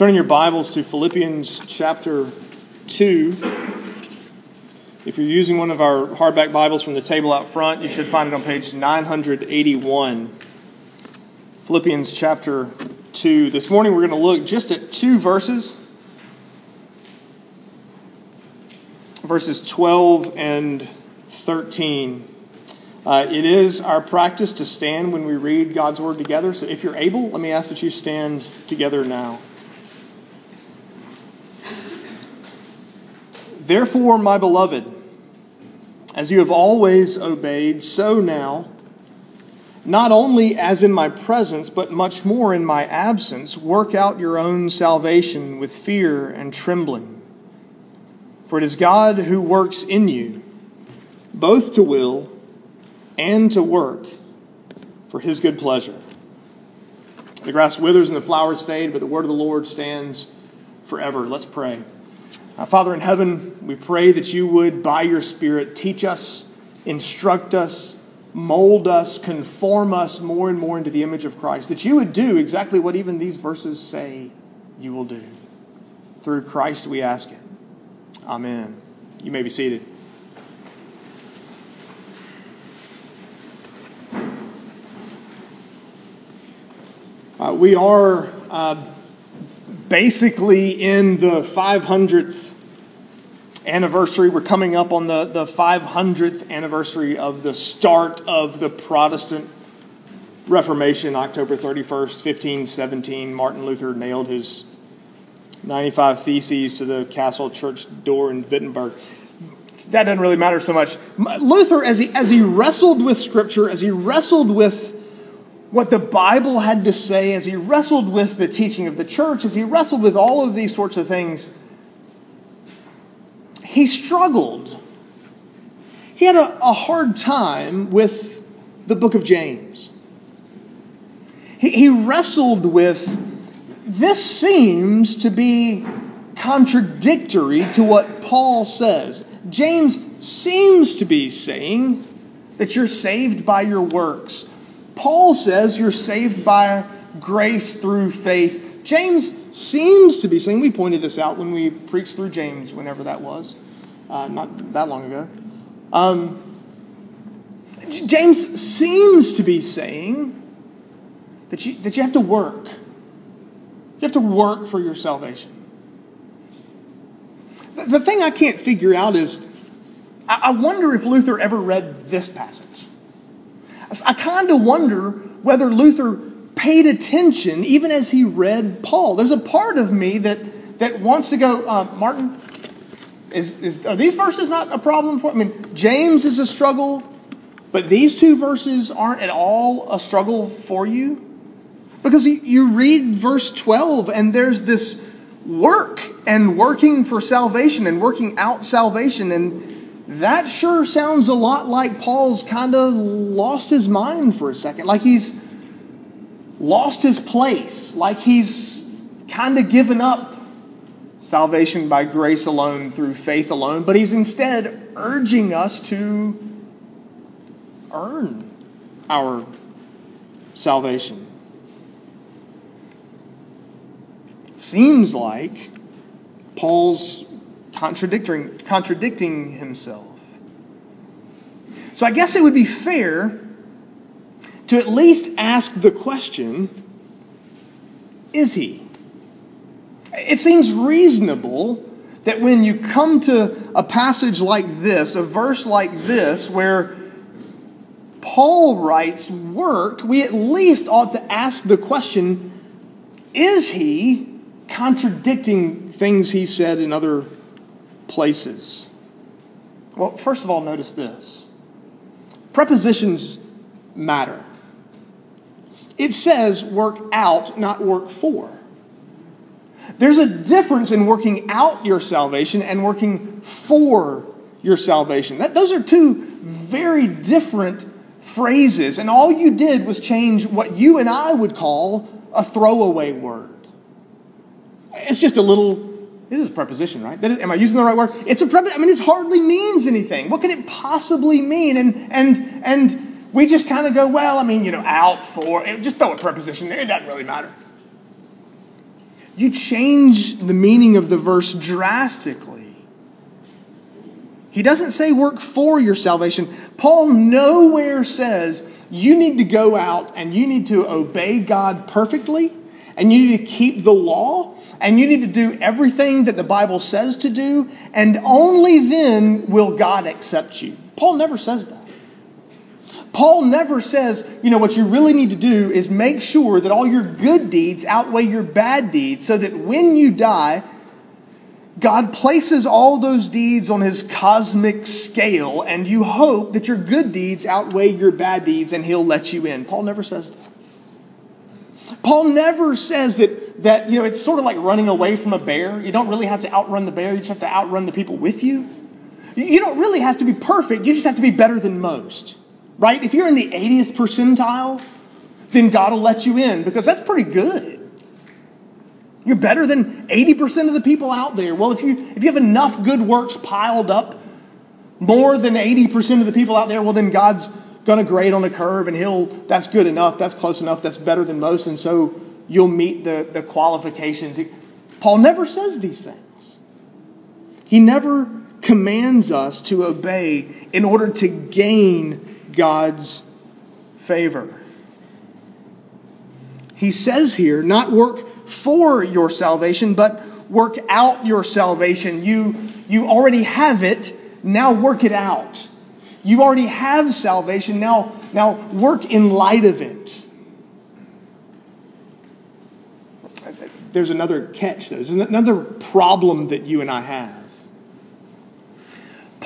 Turning your Bibles to Philippians chapter 2. If you're using one of our hardback Bibles from the table out front, you should find it on page 981. Philippians chapter 2. This morning we're going to look just at two verses verses 12 and 13. Uh, it is our practice to stand when we read God's Word together. So if you're able, let me ask that you stand together now. Therefore, my beloved, as you have always obeyed, so now, not only as in my presence, but much more in my absence, work out your own salvation with fear and trembling. For it is God who works in you, both to will and to work for his good pleasure. The grass withers and the flowers fade, but the word of the Lord stands forever. Let's pray. Uh, Father in heaven, we pray that you would, by your Spirit, teach us, instruct us, mold us, conform us more and more into the image of Christ. That you would do exactly what even these verses say you will do. Through Christ we ask it. Amen. You may be seated. Uh, we are uh, basically in the 500th anniversary. We're coming up on the, the 500th anniversary of the start of the Protestant Reformation, October 31st, 1517. Martin Luther nailed his 95 Theses to the castle church door in Wittenberg. That doesn't really matter so much. Luther, as he, as he wrestled with Scripture, as he wrestled with what the Bible had to say, as he wrestled with the teaching of the church, as he wrestled with all of these sorts of things, he struggled. He had a, a hard time with the book of James. He, he wrestled with this seems to be contradictory to what Paul says. James seems to be saying that you're saved by your works. Paul says you're saved by grace through faith James seems to be saying, we pointed this out when we preached through James, whenever that was, uh, not that long ago. Um, James seems to be saying that you, that you have to work. You have to work for your salvation. The, the thing I can't figure out is I, I wonder if Luther ever read this passage. I, I kind of wonder whether Luther paid attention even as he read Paul. There's a part of me that, that wants to go, uh, Martin, is, is, are these verses not a problem for? I mean, James is a struggle, but these two verses aren't at all a struggle for you? Because you, you read verse 12 and there's this work and working for salvation and working out salvation and that sure sounds a lot like Paul's kind of lost his mind for a second. Like he's lost his place, like he's kind of given up salvation by grace alone through faith alone, but he's instead urging us to earn our salvation. Seems like Paul's contradicting, contradicting himself. So I guess it would be fair to at least ask the question is he? It seems reasonable that when you come to a passage like this, a verse like this, where Paul writes work, we at least ought to ask the question is he contradicting things he said in other places? Well, first of all, notice this prepositions matter. It says work out, not work for. There's a difference in working out your salvation and working for your salvation. That, those are two very different phrases, and all you did was change what you and I would call a throwaway word. It's just a little, this is a preposition, right? Is, am I using the right word? It's a preposition. I mean, it hardly means anything. What could it possibly mean? And, and, and, we just kind of go, well, I mean, you know, out for, just throw a preposition there. It doesn't really matter. You change the meaning of the verse drastically. He doesn't say work for your salvation. Paul nowhere says you need to go out and you need to obey God perfectly and you need to keep the law and you need to do everything that the Bible says to do, and only then will God accept you. Paul never says that. Paul never says, you know, what you really need to do is make sure that all your good deeds outweigh your bad deeds so that when you die, God places all those deeds on his cosmic scale, and you hope that your good deeds outweigh your bad deeds and he'll let you in. Paul never says that. Paul never says that, that you know, it's sort of like running away from a bear. You don't really have to outrun the bear, you just have to outrun the people with you. You don't really have to be perfect, you just have to be better than most right? If you're in the 80th percentile, then God will let you in because that's pretty good. You're better than 80% of the people out there. Well, if you, if you have enough good works piled up, more than 80% of the people out there, well, then God's going to grade on the curve and he'll, that's good enough, that's close enough, that's better than most, and so you'll meet the, the qualifications. Paul never says these things. He never commands us to obey in order to gain God's favor. He says here, not work for your salvation, but work out your salvation. You, you already have it, now work it out. You already have salvation, now, now work in light of it. There's another catch, though. there's another problem that you and I have.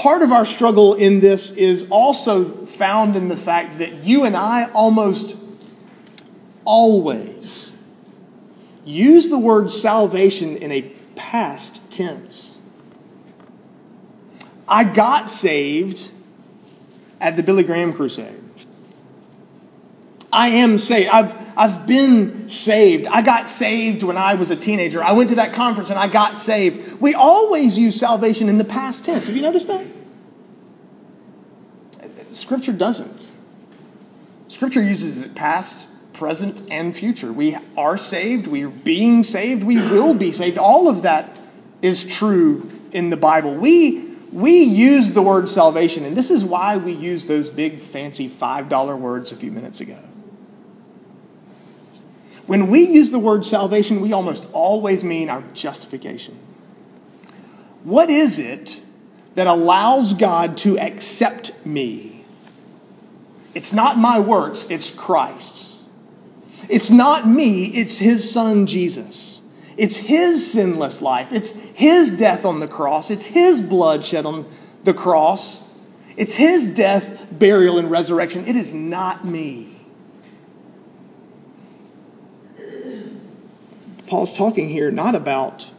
Part of our struggle in this is also found in the fact that you and I almost always use the word salvation in a past tense. I got saved at the Billy Graham Crusade. I am saved. I've, I've been saved. I got saved when I was a teenager. I went to that conference and I got saved. We always use salvation in the past tense. Have you noticed that? Scripture doesn't. Scripture uses it past, present, and future. We are saved, we are being saved, we will be saved. All of that is true in the Bible. We, we use the word salvation, and this is why we use those big, fancy $5 words a few minutes ago. When we use the word salvation, we almost always mean our justification. What is it that allows God to accept me? It's not my works, it's Christ's. It's not me, it's his son Jesus. It's his sinless life. It's his death on the cross. It's his blood shed on the cross. It's his death, burial, and resurrection. It is not me. Paul's talking here not about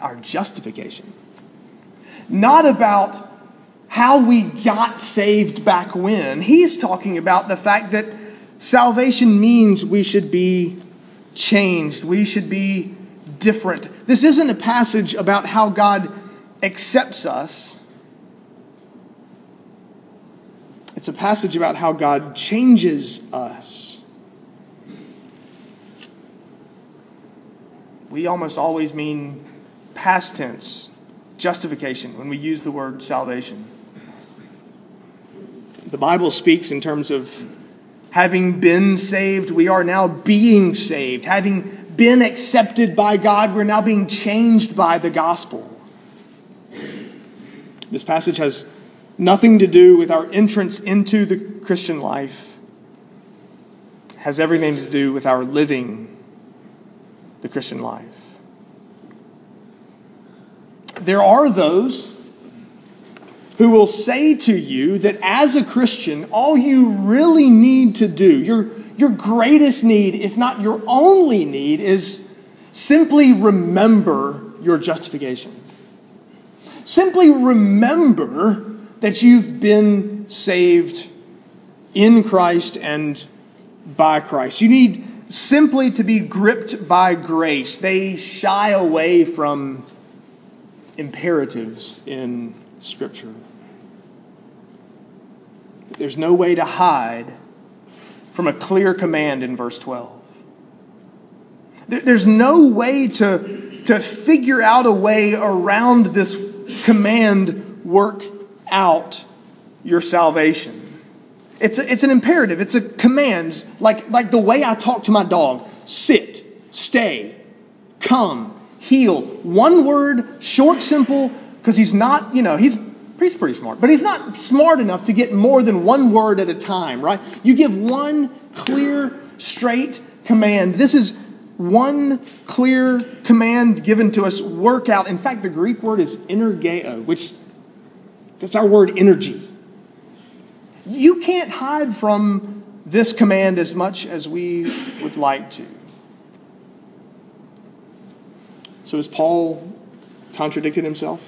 our justification, not about how we got saved back when. He's talking about the fact that salvation means we should be changed, we should be different. This isn't a passage about how God accepts us. It's a passage about how God changes us. We almost always mean past tense justification when we use the word salvation the Bible speaks in terms of having been saved, we are now being saved. Having been accepted by God, we're now being changed by the gospel. This passage has nothing to do with our entrance into the Christian life. It has everything to do with our living the Christian life. There are those who will say to you that as a Christian, all you really need to do, your, your greatest need, if not your only need, is simply remember your justification. Simply remember that you've been saved in Christ and by Christ. You need simply to be gripped by grace. They shy away from imperatives in Scripture. There's no way to hide from a clear command in verse 12. There's no way to, to figure out a way around this command work out your salvation. It's, a, it's an imperative, it's a command, like, like the way I talk to my dog sit, stay, come, heel. One word, short, simple, because he's not, you know, he's, he's pretty smart, but he's not smart enough to get more than one word at a time, right? You give one clear, straight command. This is one clear command given to us work out. In fact, the Greek word is energeo, which that's our word energy. You can't hide from this command as much as we would like to. So has Paul contradicted himself?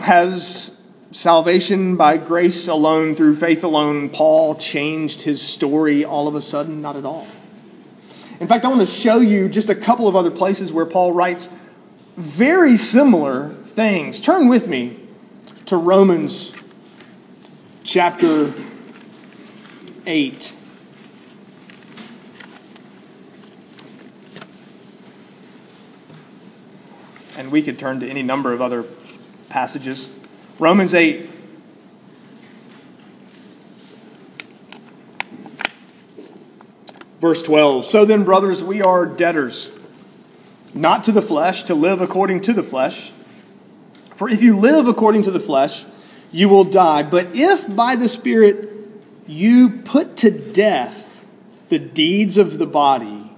Has salvation by grace alone, through faith alone, Paul changed his story all of a sudden? Not at all. In fact, I want to show you just a couple of other places where Paul writes very similar things. Turn with me to Romans chapter 8. and we could turn to any number of other passages. Romans 8. Verse 12. So then, brothers, we are debtors, not to the flesh, to live according to the flesh. For if you live according to the flesh, you will die. But if by the Spirit you put to death the deeds of the body,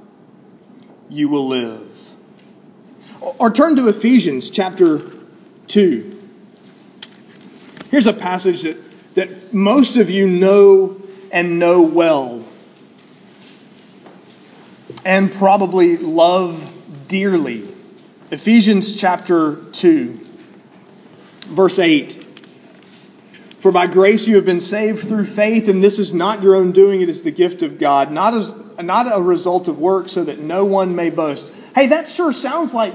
you will live. Or turn to Ephesians chapter 2. Here's a passage that, that most of you know and know well, and probably love dearly. Ephesians chapter 2, verse 8. For by grace you have been saved through faith, and this is not your own doing, it is the gift of God, not, as, not a result of work, so that no one may boast. Hey, that sure sounds like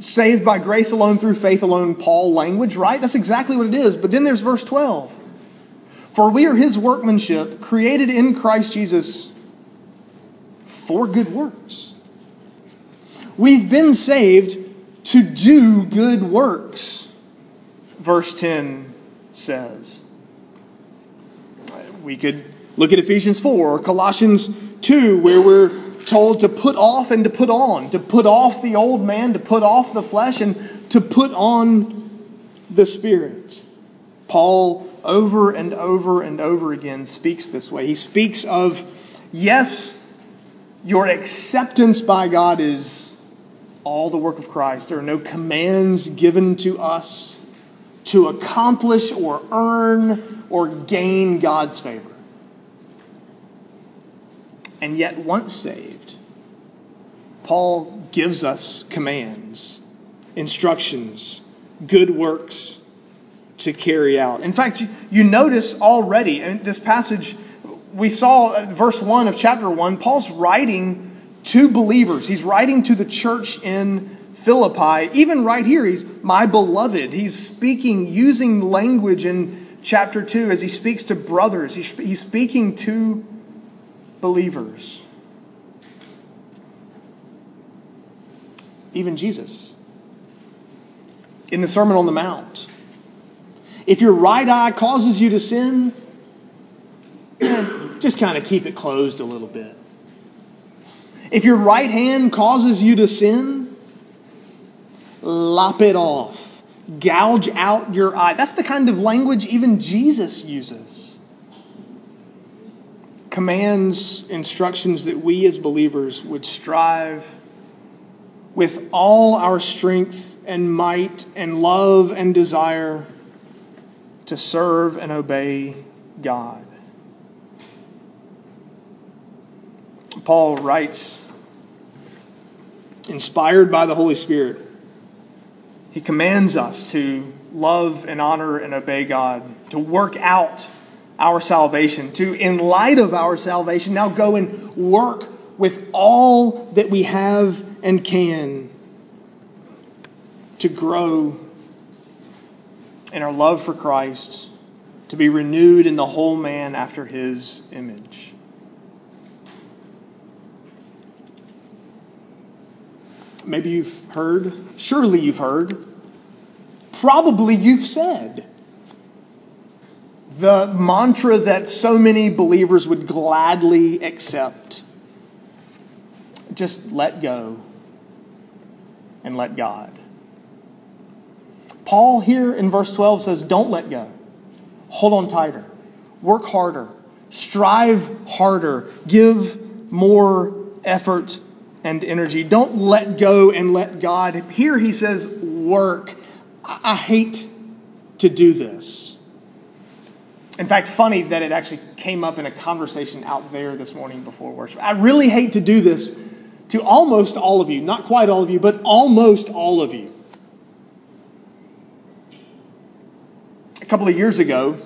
saved by grace alone through faith alone Paul language, right? That's exactly what it is. But then there's verse 12. For we are his workmanship, created in Christ Jesus for good works. We've been saved to do good works, verse 10 says. We could look at Ephesians 4 or Colossians 2, where we're told to put off and to put on, to put off the old man, to put off the flesh, and to put on the Spirit. Paul, over and over and over again, speaks this way. He speaks of, yes, your acceptance by God is all the work of Christ. There are no commands given to us to accomplish or earn or gain God's favor. And yet, once saved, Paul gives us commands, instructions, good works to carry out. In fact, you notice already in this passage, we saw uh, verse 1 of chapter 1, Paul's writing to believers. He's writing to the church in Philippi. Even right here, he's my beloved. He's speaking using language in chapter 2 as he speaks to brothers. He's speaking to believers. Even Jesus. In the Sermon on the Mount. If your right eye causes you to sin, just kind of keep it closed a little bit. If your right hand causes you to sin, lop it off. Gouge out your eye. That's the kind of language even Jesus uses commands, instructions that we as believers would strive with all our strength and might and love and desire to serve and obey God. Paul writes, inspired by the Holy Spirit, he commands us to love and honor and obey God, to work out our salvation, to, in light of our salvation, now go and work with all that we have and can to grow in our love for Christ, to be renewed in the whole man after his image. maybe you've heard, surely you've heard, probably you've said. The mantra that so many believers would gladly accept just let go and let God. Paul here in verse 12 says, Don't let go. Hold on tighter. Work harder. Strive harder. Give more effort and energy. Don't let go and let God. Here he says, Work. I hate to do this. In fact, funny that it actually came up in a conversation out there this morning before worship. I really hate to do this to almost all of you, not quite all of you, but almost all of you. A couple of years ago,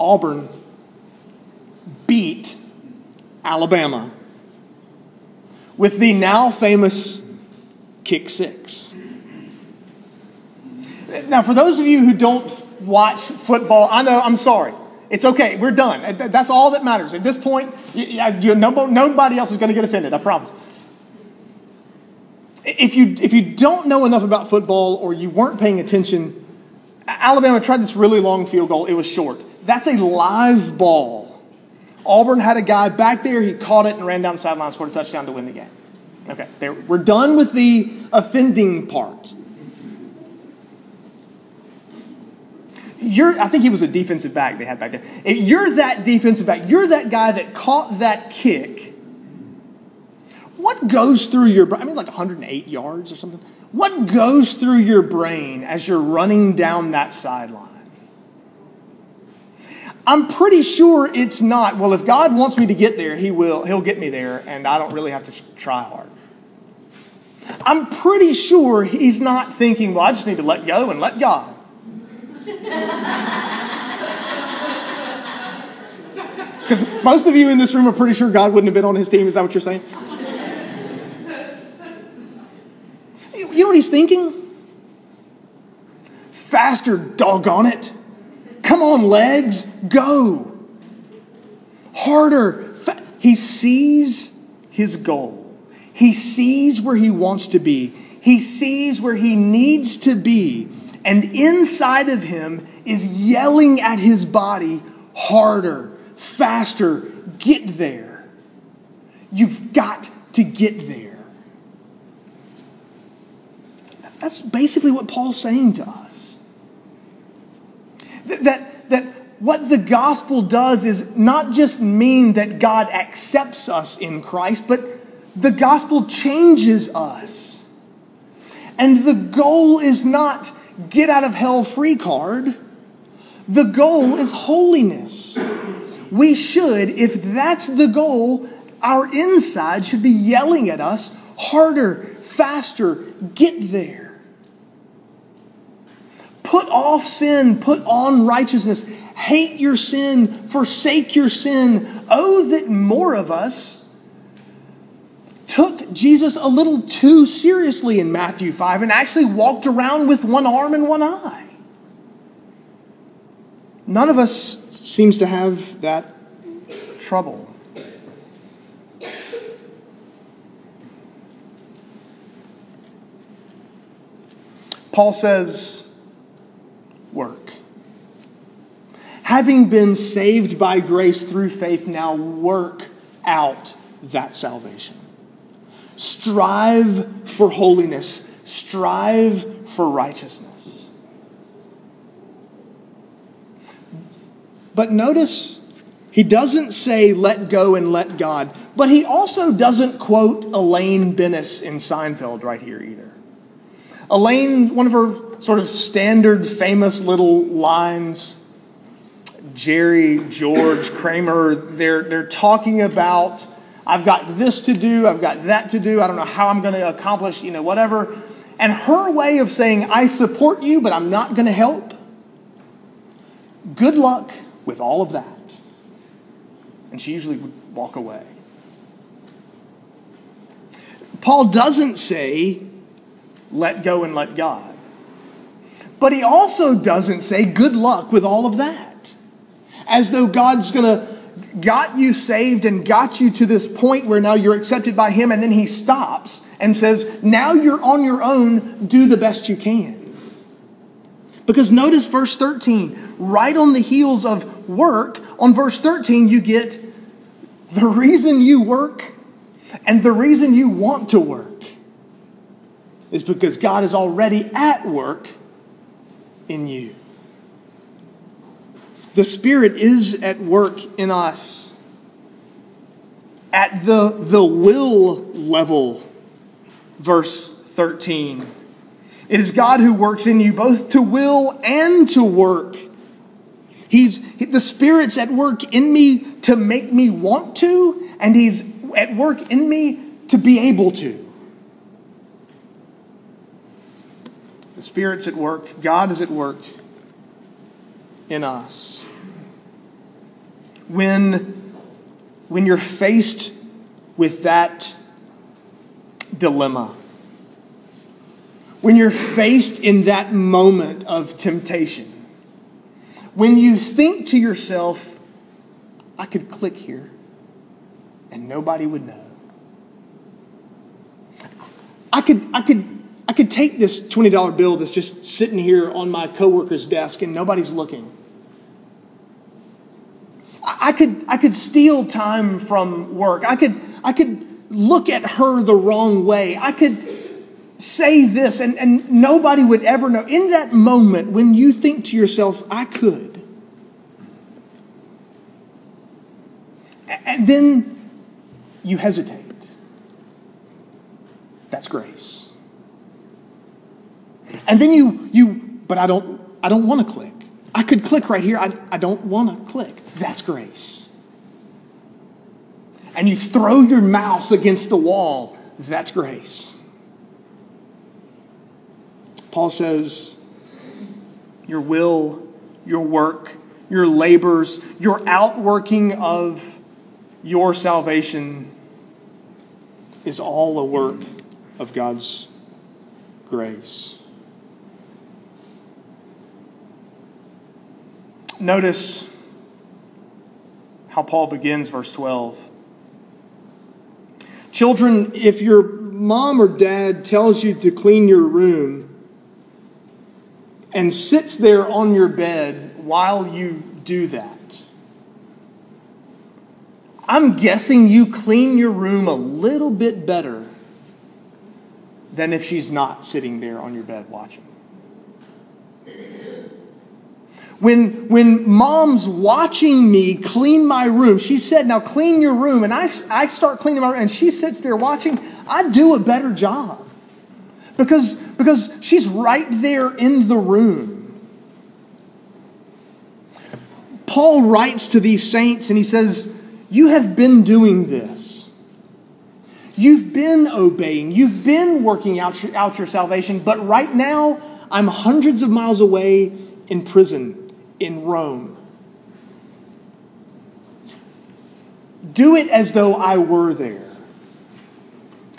Auburn beat Alabama with the now famous kick six. Now, for those of you who don't watch football, I know, I'm sorry. It's okay. We're done. That's all that matters. At this point, you, you, nobody else is going to get offended, I promise. If you, if you don't know enough about football or you weren't paying attention, Alabama tried this really long field goal. It was short. That's a live ball. Auburn had a guy back there. He caught it and ran down the sideline, scored a touchdown to win the game. Okay, there, we're done with the offending part. You're, I think he was a defensive back they had back there. If you're that defensive back, you're that guy that caught that kick. What goes through your brain? I mean, like 108 yards or something. What goes through your brain as you're running down that sideline? I'm pretty sure it's not, well, if God wants me to get there, he will, he'll get me there, and I don't really have to try hard. I'm pretty sure he's not thinking, well, I just need to let go and let God. Because most of you in this room are pretty sure God wouldn't have been on his team. Is that what you're saying? You know what he's thinking? Faster, doggone it. Come on, legs, go. Harder. He sees his goal, he sees where he wants to be, he sees where he needs to be. And inside of him is yelling at his body harder, faster, get there. You've got to get there. That's basically what Paul's saying to us. That, that, that what the gospel does is not just mean that God accepts us in Christ, but the gospel changes us. And the goal is not get out of hell free card. The goal is holiness. We should, if that's the goal, our inside should be yelling at us harder, faster, get there. Put off sin, put on righteousness. Hate your sin, forsake your sin. Oh, that more of us took Jesus a little too seriously in Matthew 5 and actually walked around with one arm and one eye. None of us seems to have that trouble. Paul says, work. Having been saved by grace through faith, now work out that salvation. Strive for holiness, strive for righteousness. But notice, he doesn't say let go and let God, but he also doesn't quote Elaine Benes in Seinfeld right here either. Elaine, one of her sort of standard famous little lines, Jerry, George, Kramer, they're, they're talking about I've got this to do, I've got that to do, I don't know how I'm going to accomplish, you know, whatever. And her way of saying, I support you, but I'm not going to help, good luck with all of that. And she usually would walk away. Paul doesn't say, let go and let God. But he also doesn't say, good luck with all of that. As though God's going to got you saved and got you to this point where now you're accepted by Him, and then He stops and says, Now you're on your own, do the best you can. Because notice verse 13, right on the heels of work, on verse 13, you get the reason you work and the reason you want to work is because God is already at work in you. The Spirit is at work in us at the, the will level, verse 13. It is God who works in you both to will and to work. He's the Spirit's at work in me to make me want to, and He's at work in me to be able to. The Spirit's at work, God is at work in us. When, when you're faced with that dilemma, when you're faced in that moment of temptation, when you think to yourself, I could click here and nobody would know. I could, I could, I could take this $20 bill that's just sitting here on my coworker's desk and nobody's looking. I could, I could steal time from work. I could, I could look at her the wrong way. I could say this and, and nobody would ever know. In that moment, when you think to yourself, I could, and then you hesitate. That's grace. And then you, you but I don't, I don't want to click. I could click right here. I, I don't want to click. That's grace. And you throw your mouse against the wall. That's grace. Paul says, Your will, your work, your labors, your outworking of your salvation is all a work of God's grace. Notice how Paul begins verse 12. Children, if your mom or dad tells you to clean your room, and sits there on your bed while you do that. I'm guessing you clean your room a little bit better than if she's not sitting there on your bed watching. When, when mom's watching me clean my room, she said, Now clean your room. And I, I start cleaning my room, and she sits there watching. I do a better job because, because she's right there in the room. Paul writes to these saints and he says, You have been doing this. You've been obeying. You've been working out your, out your salvation. But right now, I'm hundreds of miles away in prison in Rome. Do it as though I were there.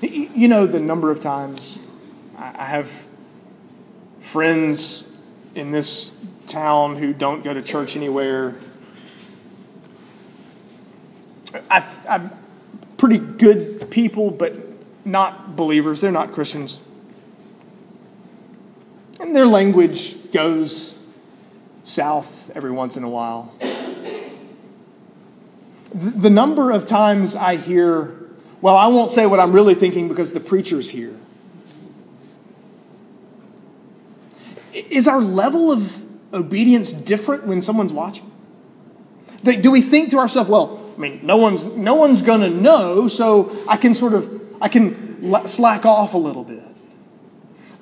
You know the number of times I have friends in this town who don't go to church anywhere. I, I'm pretty good people, but not believers. They're not Christians. And their language goes south every once in a while. The number of times I hear, well, I won't say what I'm really thinking because the preacher's here. Is our level of obedience different when someone's watching? Do we think to ourselves, well, I mean, no one's, no one's going to know, so I can sort of, I can slack off a little bit.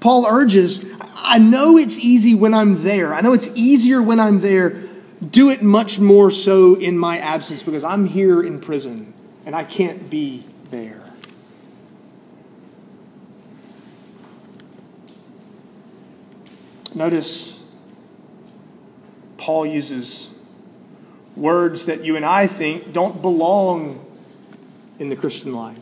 Paul urges, I know it's easy when I'm there. I know it's easier when I'm there. Do it much more so in my absence because I'm here in prison and I can't be there. Notice Paul uses words that you and I think don't belong in the Christian life.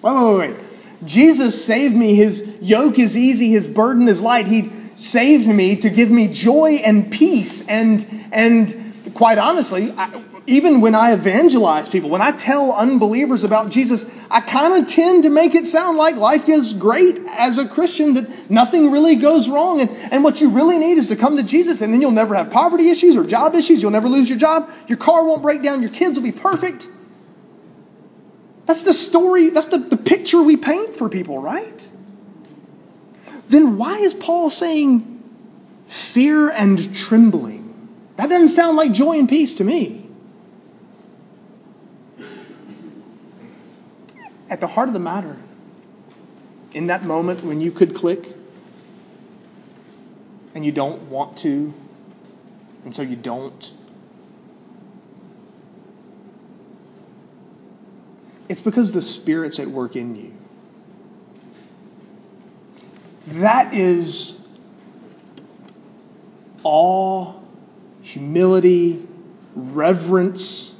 Wait, wait, wait. Jesus saved me. His yoke is easy, his burden is light. He saved me to give me joy and peace. And, and quite honestly, I, even when I evangelize people, when I tell unbelievers about Jesus, I kind of tend to make it sound like life is great as a Christian, that nothing really goes wrong. And, and what you really need is to come to Jesus, and then you'll never have poverty issues or job issues. You'll never lose your job. Your car won't break down. Your kids will be perfect. That's the story, that's the, the picture we paint for people, right? Then why is Paul saying fear and trembling? That doesn't sound like joy and peace to me. At the heart of the matter, in that moment when you could click and you don't want to, and so you don't, it's because the Spirit's at work in you. That is awe, humility, reverence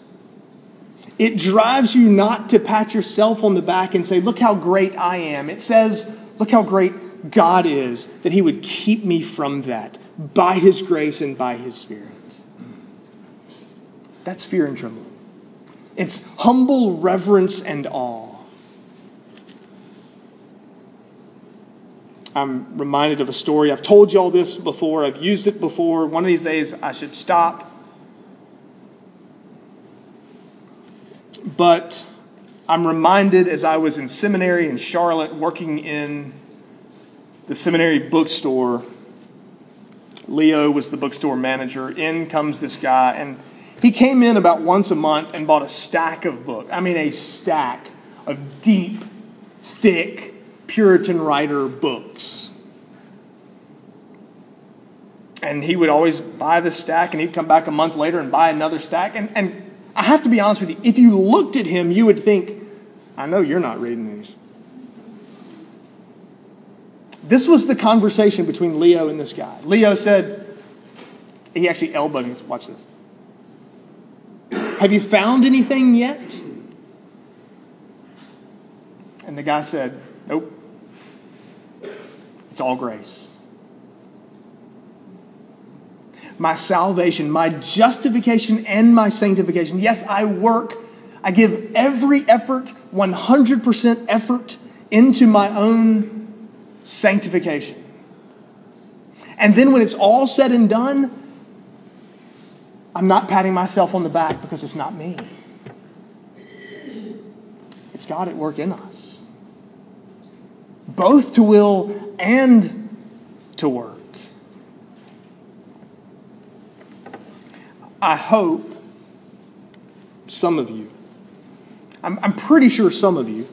it drives you not to pat yourself on the back and say, Look how great I am. It says, Look how great God is, that He would keep me from that by His grace and by His Spirit. That's fear and trembling. It's humble reverence and awe. I'm reminded of a story. I've told you all this before, I've used it before. One of these days I should stop But I'm reminded as I was in seminary in Charlotte working in the seminary bookstore, Leo was the bookstore manager. In comes this guy, and he came in about once a month and bought a stack of books. I mean, a stack of deep, thick Puritan writer books. And he would always buy the stack, and he'd come back a month later and buy another stack. And, and I have to be honest with you. If you looked at him, you would think, I know you're not reading these. This was the conversation between Leo and this guy. Leo said, he actually elbowed him. Watch this. Have you found anything yet? And the guy said, Nope. It's all grace my salvation, my justification, and my sanctification. Yes, I work. I give every effort, 100% effort, into my own sanctification. And then when it's all said and done, I'm not patting myself on the back because it's not me. It's God at work in us, both to will and to work. I hope some of you, I'm, I'm pretty sure some of you,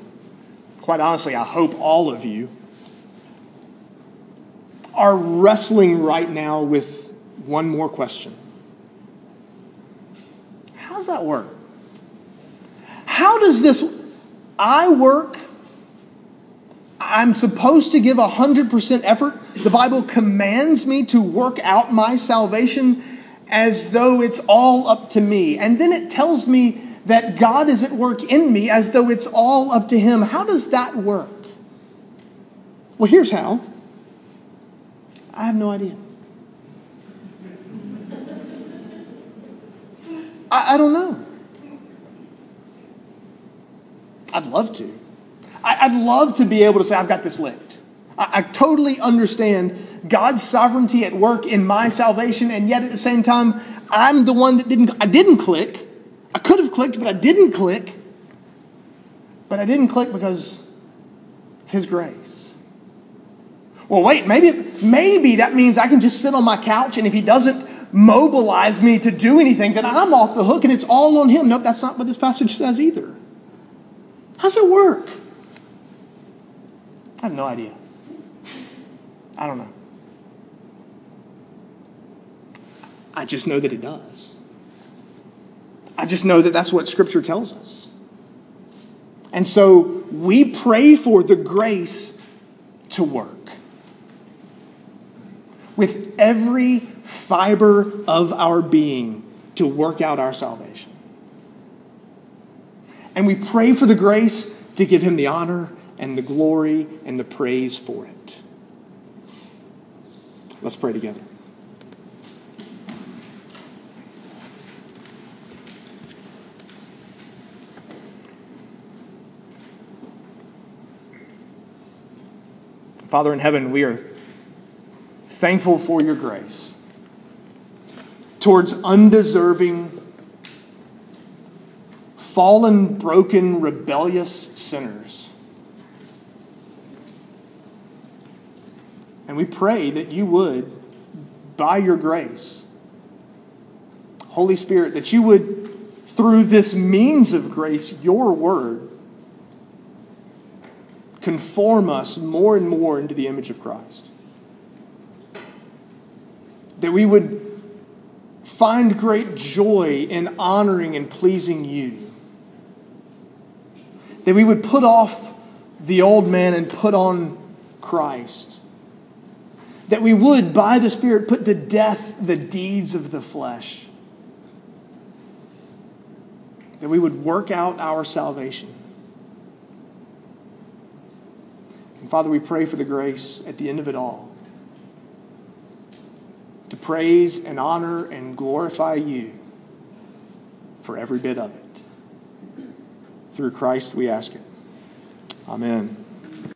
quite honestly, I hope all of you, are wrestling right now with one more question does that work? How does this, I work, I'm supposed to give 100% effort. The Bible commands me to work out my salvation as though it's all up to me. And then it tells me that God is at work in me as though it's all up to Him. How does that work? Well, here's how I have no idea. I, I don't know. I'd love to. I, would love to be able to say, I've got this licked. I, I totally understand God's sovereignty at work in my salvation, and yet at the same time, I'm the one that didn't, I didn't click. I could have clicked, but I didn't click. But I didn't click because of His grace. Well, wait, maybe, maybe that means I can just sit on my couch, and if He doesn't mobilize me to do anything, then I'm off the hook and it's all on Him. Nope, that's not what this passage says either. How's it work? I have no idea. I don't know. I just know that it does. I just know that that's what Scripture tells us. And so we pray for the grace to work with every fiber of our being to work out our salvation. And we pray for the grace to give him the honor and the glory and the praise for it. Let's pray together. Father in heaven, we are thankful for your grace towards undeserving, fallen, broken, rebellious sinners. And we pray that you would, by your grace, Holy Spirit, that you would, through this means of grace, your word, conform us more and more into the image of Christ. That we would find great joy in honoring and pleasing you. That we would put off the old man and put on Christ. That we would, by the Spirit, put to death the deeds of the flesh. That we would work out our salvation. And Father, we pray for the grace at the end of it all praise and honor and glorify you for every bit of it. Through Christ we ask it. Amen.